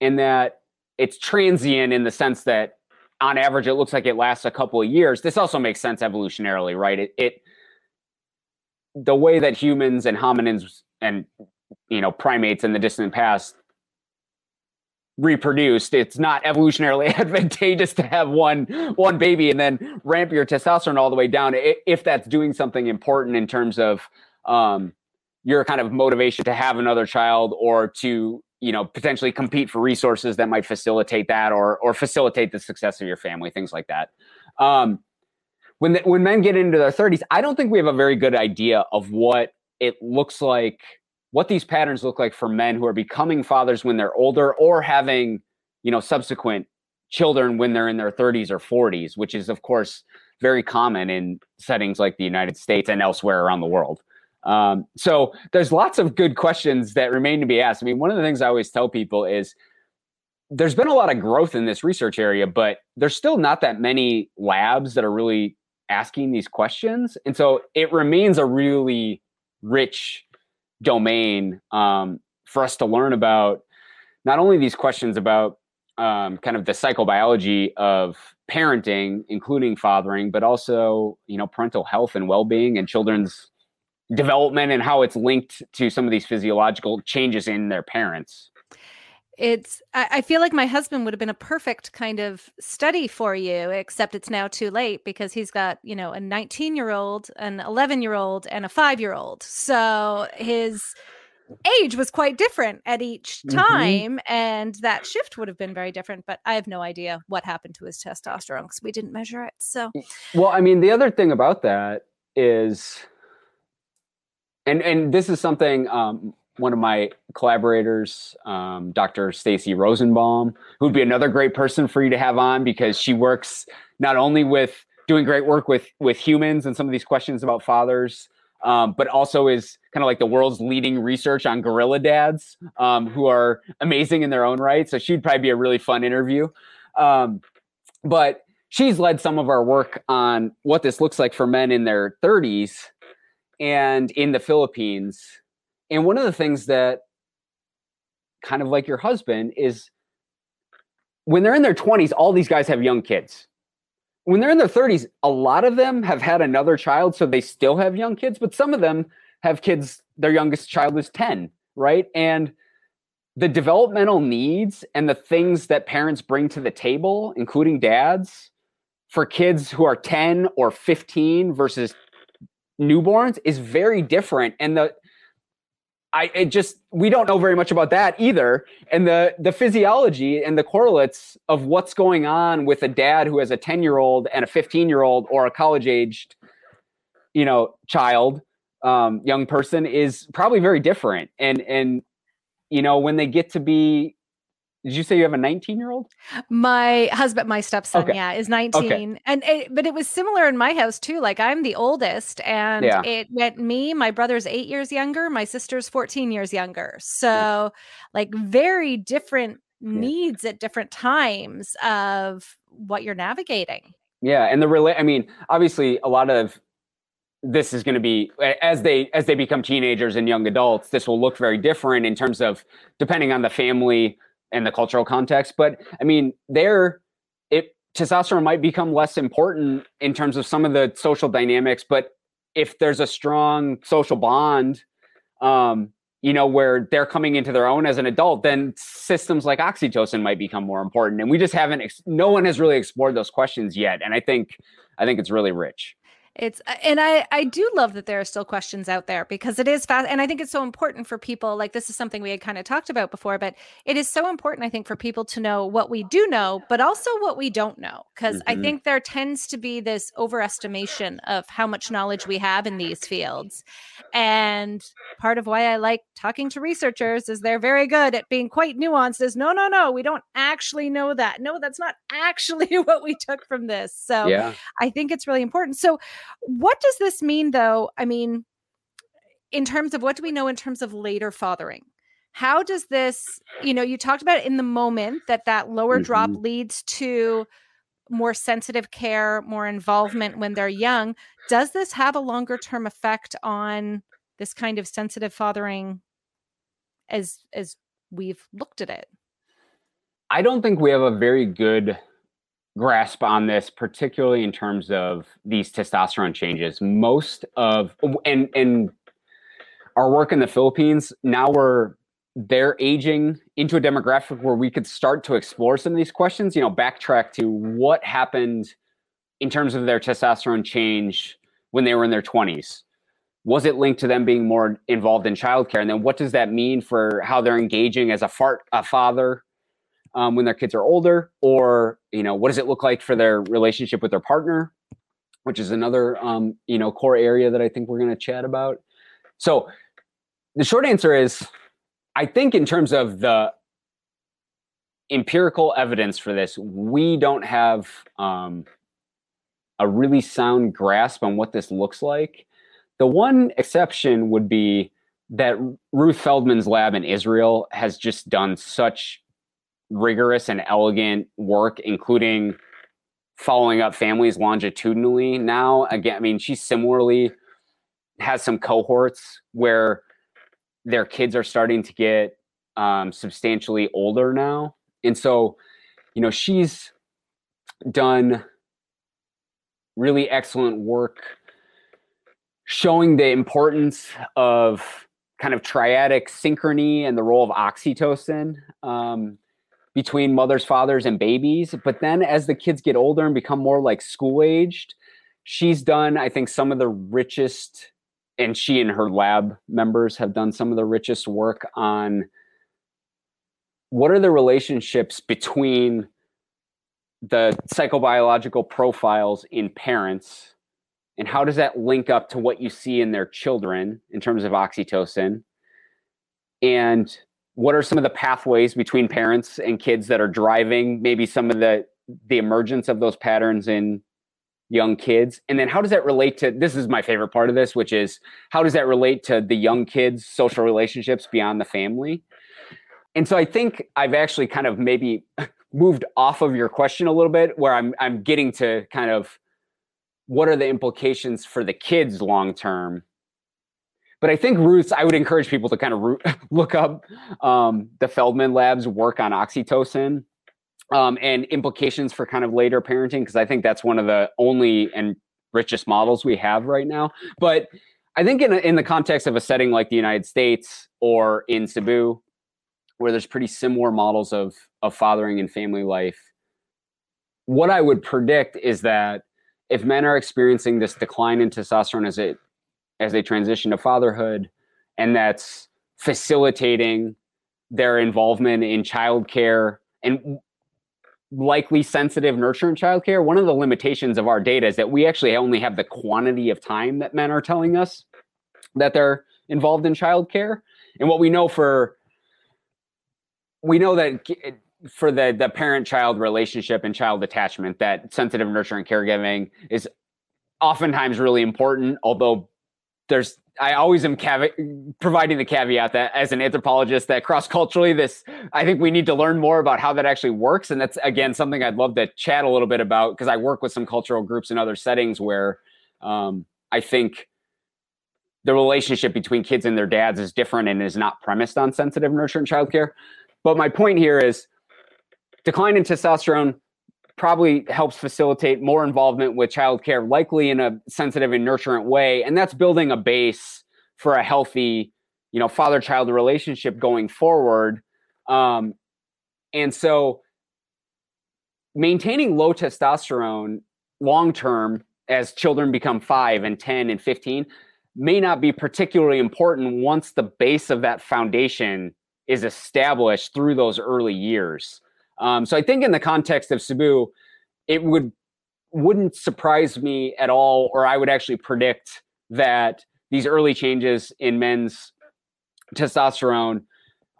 In that it's transient in the sense that on average it looks like it lasts a couple of years. This also makes sense evolutionarily, right? It, it the way that humans and hominins and you know primates in the distant past reproduced. It's not evolutionarily [LAUGHS] advantageous to have one one baby and then ramp your testosterone all the way down if that's doing something important in terms of um, your kind of motivation to have another child or to you know potentially compete for resources that might facilitate that or or facilitate the success of your family things like that. Um, when the, when men get into their 30s i don't think we have a very good idea of what it looks like what these patterns look like for men who are becoming fathers when they're older or having you know subsequent children when they're in their 30s or 40s which is of course very common in settings like the united states and elsewhere around the world. Um, so there's lots of good questions that remain to be asked. I mean one of the things i always tell people is there's been a lot of growth in this research area but there's still not that many labs that are really asking these questions. And so it remains a really rich domain um, for us to learn about not only these questions about um, kind of the psychobiology of parenting, including fathering, but also you know parental health and well-being and children's development and how it's linked to some of these physiological changes in their parents it's I, feel like my husband would have been a perfect kind of study for you except it's now too late because he's got you know a 19 year old an 11 year old and a 5 year old so his age was quite different at each mm-hmm. time mm-hmm. and that shift would have been very different but i have no idea what happened to his testosterone because we didn't measure it so well i mean the other thing about that is and and this is something um, one of my collaborators, um, Dr. Stacy Rosenbaum, who'd be another great person for you to have on because she works not only with doing great work with with humans and some of these questions about fathers, um, but also is kind of like the world's leading research on gorilla dads, um, who are amazing in their own right. So she'd probably be a really fun interview. Um, but she's led some of our work on what this looks like for men in their 30s and in the Philippines and one of the things that kind of like your husband is when they're in their 20s, all these guys have young kids. When they're in their 30s, a lot of them have had another child, so they still have young kids, but some of them have kids, their youngest child is 10, right? And the developmental needs and the things that parents bring to the table, including dads, for kids who are 10 or 15 versus newborns is very different. And the I it just we don't know very much about that either. And the the physiology and the correlates of what's going on with a dad who has a 10 year old and a 15 year old or a college aged, you know, child, um, young person is probably very different. And and you know, when they get to be did you say you have a 19 year old? My husband, my stepson, okay. yeah, is 19. Okay. And it, but it was similar in my house too. Like I'm the oldest, and yeah. it went me, my brother's eight years younger, my sister's 14 years younger. So, yeah. like, very different yeah. needs at different times of what you're navigating. Yeah. And the relate, I mean, obviously, a lot of this is going to be as they as they become teenagers and young adults this will look very different in terms of depending on the family and the cultural context. But I mean, there, it testosterone might become less important in terms of some of the social dynamics. But if there's a strong social bond, um, you know, where they're coming into their own as an adult, then systems like oxytocin might become more important. And we just haven't. No one has really explored those questions yet. And I think, I think it's really rich. It's uh, and i i do love that there are still questions out there because it is fast and i think it's so important for people like this is something we had kind of talked about before but it is so important i think for people to know what we do know but also what we don't know because mm-hmm. i think there tends to be this overestimation of how much knowledge we have in these fields and part of why i like talking to researchers is they're very good at being quite nuanced is no no no we don't actually know that no that's not actually [LAUGHS] what we took from this so yeah. i think it's really important so what does this mean, though? I mean, in terms of what do we know in terms of later fathering? How does this, you know, you talked about in the moment that that lower mm-hmm. drop leads to more sensitive care, more involvement when they're young. Does this have a longer term effect on this kind of sensitive fathering as as we've looked at it? I don't think we have a very good grasp on this, particularly in terms of these testosterone changes. Most of and and our work in the Philippines now we're they're aging into a demographic where we could start to explore some of these questions. You know, backtrack to what happened in terms of their testosterone change when they were in their twenties. Was it linked to them being more involved in childcare? And then what does that mean for how they're engaging as a, fart, a father um, when their kids are older or you know what does it look like for their relationship with their partner which is another um, you know core area that i think we're going to chat about. So the short answer is i think in terms of the empirical evidence for this we don't have um, a really sound grasp on what this looks like. The one exception would be that ruth feldman's lab in israel has just done such rigorous and elegant work, including following up families longitudinally now. Again, I mean, she similarly has some cohorts where their kids are starting to get um, substantially older now. And so, you know, she's done really excellent work showing the importance of kind of triadic synchrony and the role of oxytocin um, between mothers, fathers, and babies. But then as the kids get older and become more like school aged, she's done, I think, some of the richest, and she and her lab members have done some of the richest work on what are the relationships between the psychobiological profiles in parents and how does that link up to what you see in their children in terms of oxytocin and what are some of the pathways between parents and kids that are driving maybe some of the the emergence of those patterns in young kids? And then how does that relate to this is my favorite part of this which is how does that relate to the young kids social relationships beyond the family? And so i think i've actually kind of maybe [LAUGHS] moved off of your question a little bit where i'm i'm getting to kind of what are the implications for the kids long term but I think Ruth's, I would encourage people to kind of root, [LAUGHS] look up um, the Feldman Lab's work on oxytocin um, and implications for kind of later parenting, because I think that's one of the only and richest models we have right now. But I think in, in the context of a setting like the United States or in Cebu, where there's pretty similar models of, of fathering and family life, what I would predict is that if men are experiencing this decline in testosterone as it as they transition to fatherhood, and that's facilitating their involvement in childcare and likely sensitive nurture and childcare. One of the limitations of our data is that we actually only have the quantity of time that men are telling us that they're involved in childcare. And what we know for we know that for the the parent child relationship and child attachment that sensitive nurture and caregiving is oftentimes really important although there's I always am cavi- providing the caveat that as an anthropologist that cross culturally this I think we need to learn more about how that actually works and that's again something I'd love to chat a little bit about because I work with some cultural groups in other settings where um, I think the relationship between kids and their dads is different and is not premised on sensitive nurture and childcare. But my point here is decline in testosterone probably helps facilitate more involvement with childcare, likely in a sensitive and nurturant way. And that's building a base for a healthy, you know, father-child relationship going forward. Um, and so maintaining low testosterone long term as children become five and 10 and 15 may not be particularly important once the base of that foundation is established through those early years. Um, so I think in the context of Cebu, it would wouldn't surprise me at all, or I would actually predict that these early changes in men's testosterone,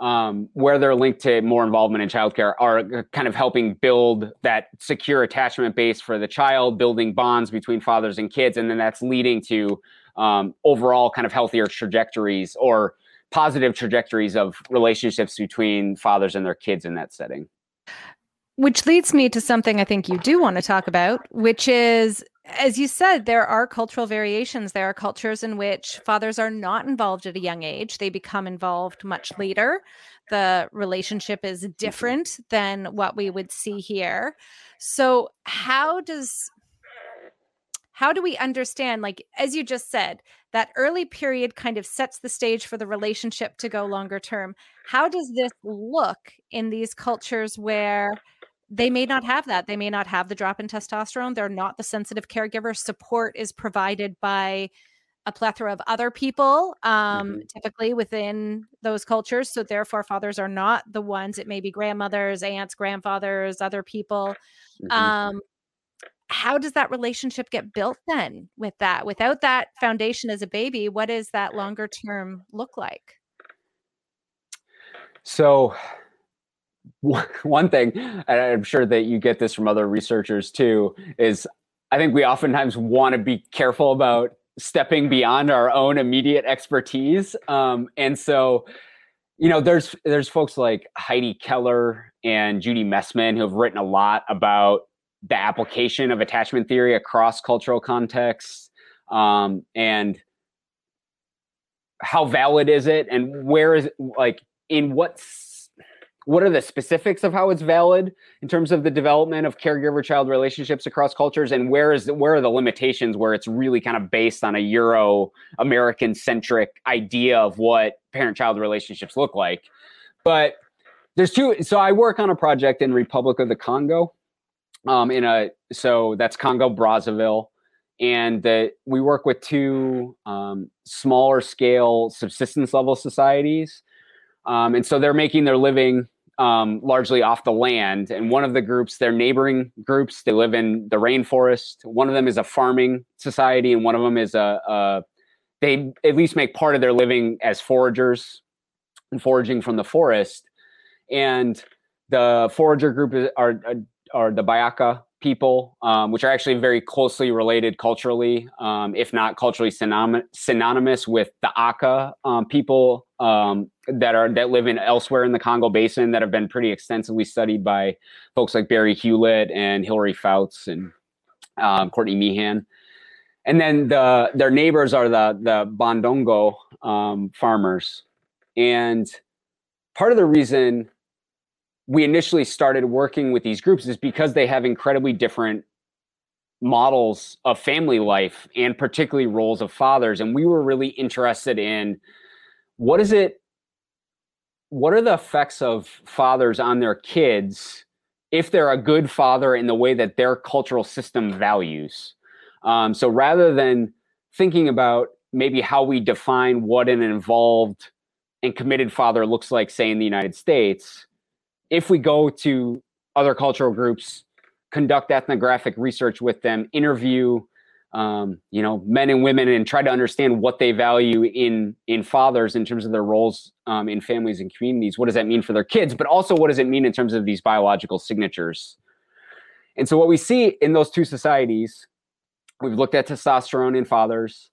um, where they're linked to more involvement in childcare, are kind of helping build that secure attachment base for the child, building bonds between fathers and kids, and then that's leading to um, overall kind of healthier trajectories or positive trajectories of relationships between fathers and their kids in that setting. Which leads me to something I think you do want to talk about, which is, as you said, there are cultural variations. There are cultures in which fathers are not involved at a young age, they become involved much later. The relationship is different than what we would see here. So, how does how do we understand like as you just said that early period kind of sets the stage for the relationship to go longer term how does this look in these cultures where they may not have that? They may not have the drop in testosterone. They're not the sensitive caregiver. Support is provided by a plethora of other people um, mm-hmm. typically within those cultures. So therefore fathers are not the ones. It may be grandmothers aunts grandfathers other people. Mm-hmm. um, how does that relationship get built then with that? Without that foundation as a baby what does that longer term look like so [LAUGHS] one thing and i'm sure that you get this from other researchers too is i think we oftentimes want to be careful about stepping beyond our own immediate expertise um, and so you know there's there's folks like heidi keller and judi mesman who have written a lot about the application of attachment theory across cultural contexts um, and how valid is it and where is it like in what what are the specifics of how it's valid in terms of the development of caregiver child relationships across cultures? And where is the, where are the limitations where it's really kind of based on a euro american centric idea of what parent child relationships look like? But there's two so i work on a project in republic of the congo um, in a so that's Congo Brazzaville, and that we work with two um, smaller scale subsistence level societies, um, and so they're making their living um, largely off the land. And one of the groups, they're neighboring groups. They live in the rainforest. One of them is a farming society, and one of them is a, a they at least make part of their living as foragers and foraging from the forest. And the forager group is, are, are the Bayaka people, um, which are actually very closely related culturally, um, if not culturally synonym- synonymous with the Aka um, people um, that are that live in elsewhere in the Congo Basin that have been pretty extensively studied by folks like Barry Hewlett and Hilary Fouts and um, Courtney Meehan. And then the their neighbors are the the Bondongo um, farmers, and part of the reason we initially started working with these groups is because they have incredibly different models of family life and particularly roles of fathers and we were really interested in what is it what are the effects of fathers on their kids if they're a good father in the way that their cultural system values? Um, so rather than thinking about maybe how we define what an involved and committed father looks like say in the united states if we go to other cultural groups, conduct ethnographic research with them, interview um, you know men and women, and try to understand what they value in in fathers in terms of their roles um, in families and communities. What does that mean for their kids? But also, what does it mean in terms of these biological signatures? And so, what we see in those two societies, we've looked at testosterone in fathers,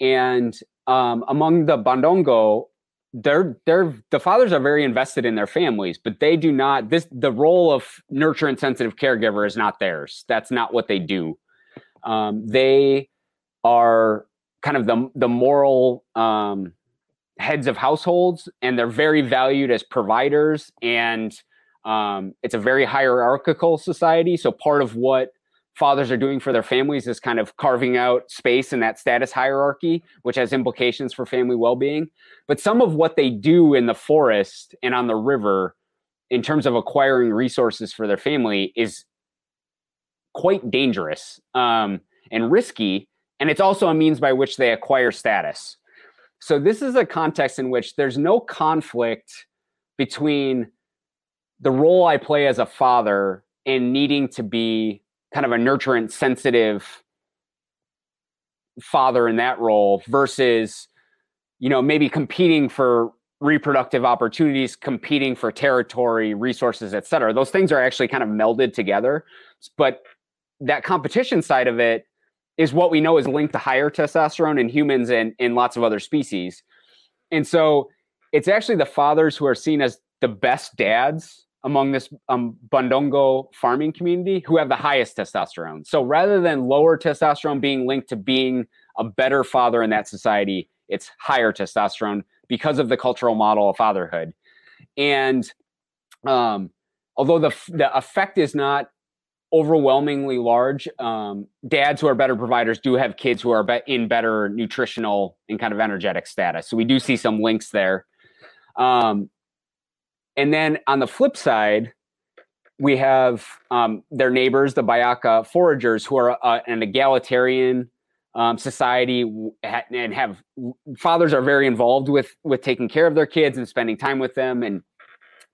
and um, among the Bandongo, they're they're the fathers are very invested in their families but they do not this the role of nurture and sensitive caregiver is not theirs that's not what they do um, they are kind of the the moral um, heads of households and they're very valued as providers and um, it's a very hierarchical society so part of what fathers are doing for their families is kind of carving out space in that status hierarchy, which has implications for family well being. But some of what they do in the forest and on the river, in terms of acquiring resources for their family, is quite dangerous. Um, and risky. And it's also a means by which they acquire status. So this is a context in which there's no conflict between the role I play as a father and needing to be kind of a nurturant, sensitive father in that role versus, you know, maybe competing for reproductive opportunities, competing for territory, resources, et cetera. Those things are actually kind of melded together. But that competition side of it is what we know is linked to higher testosterone in humans and in lots of other species. And so it's actually the fathers who are seen as the best dads among this um, Bundongo farming community who have the highest testosterone. So rather than lower testosterone being linked to being a better father in that society, it's higher testosterone because of the cultural model of fatherhood. And um, although the, the effect is not overwhelmingly large, um, dads who are better providers do have kids who are be- in better nutritional and kind of energetic status. So we do see some links there. Um, and then on the flip side, we have um, their neighbors, the Bayaka foragers, who are uh, an egalitarian um, society and have fathers are very involved with with taking care of their kids and spending time with them and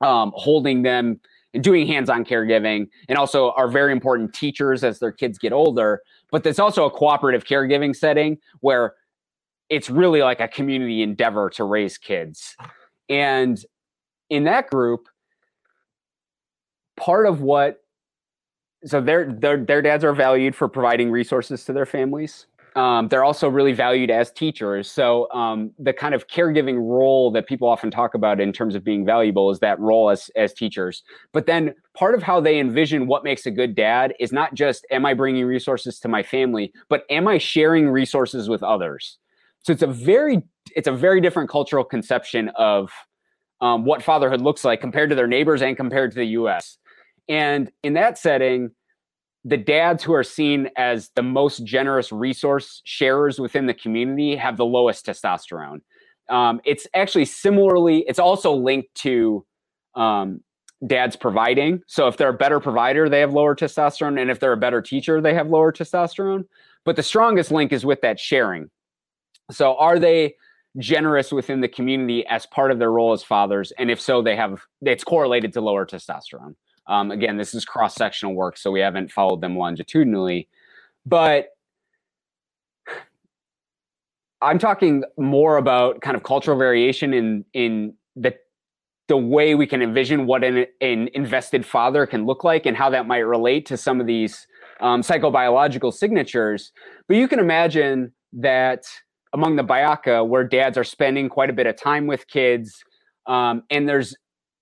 um, holding them and doing hands-on caregiving and also are very important teachers as their kids get older but there's also a cooperative caregiving setting where it's really like a community endeavor to raise kids and in that group, part of what so their their their dads are valued for providing resources to their families. Um, they're also really valued as teachers. So um, the kind of caregiving role that people often talk about in terms of being valuable is that role as as teachers. But then part of how they envision what makes a good dad is not just am I bringing resources to my family, but am I sharing resources with others? So it's a very it's a very different cultural conception of um, what fatherhood looks like compared to their neighbors and compared to the US. And in that setting, the dads who are seen as the most generous resource sharers within the community have the lowest testosterone. Um, it's actually similarly, it's also linked to um, dads providing. So if they're a better provider, they have lower testosterone. And if they're a better teacher, they have lower testosterone. But the strongest link is with that sharing. So are they generous within the community as part of their role as fathers? And if so, they have it's correlated to lower testosterone. Um, again, this is cross sectional work, so we haven't followed them longitudinally, but I'm talking more about kind of cultural variation in in the the way we can envision what an, an invested father can look like and how that might relate to some of these um, psychobiological signatures. But you can imagine that among the Bayaka where dads are spending quite a bit of time with kids, um, and there's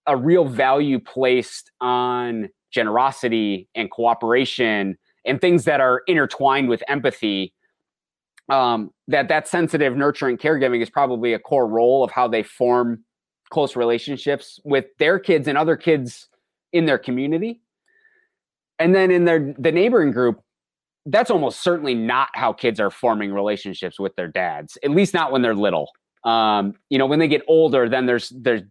a real value placed on generosity and cooperation and things that are intertwined with empathy. Um, that that sensitive, nurturing caregiving is probably a core role of how they form close relationships with their kids and other kids in their community. And then in their the neighboring group, that's almost certainly not how kids are forming relationships with their dads. At least not when they're little. Um, you know, when they get older, then there's there's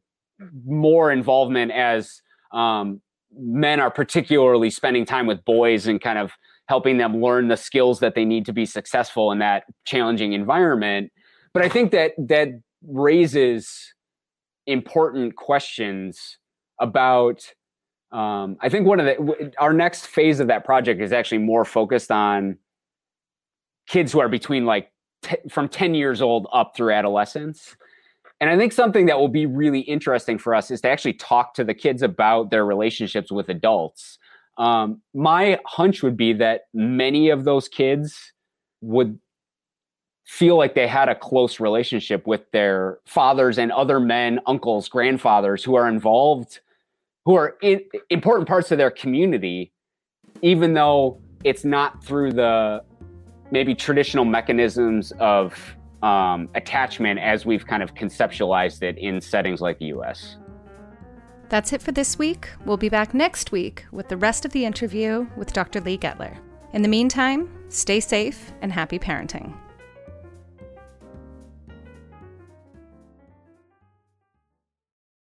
more involvement as um, men are particularly spending time with boys and kind of helping them learn the skills that they need to be successful in that challenging environment. But I think that that raises important questions about um, I think one of the our next phase of that project is actually more focused on kids who are between like t- from 10 years old up through adolescence. And I think something that will be really interesting for us is to actually talk to the kids about their relationships with adults. Um, my hunch would be that many of those kids would feel like they had a close relationship with their fathers and other men, uncles, grandfathers who are involved who are in, important parts of their community, even though it's not through the maybe traditional mechanisms of um, attachment as we've kind of conceptualized it in settings like the US. That's it for this week. We'll be back next week with the rest of the interview with Dr. Lee Gettler. In the meantime, stay safe and happy parenting.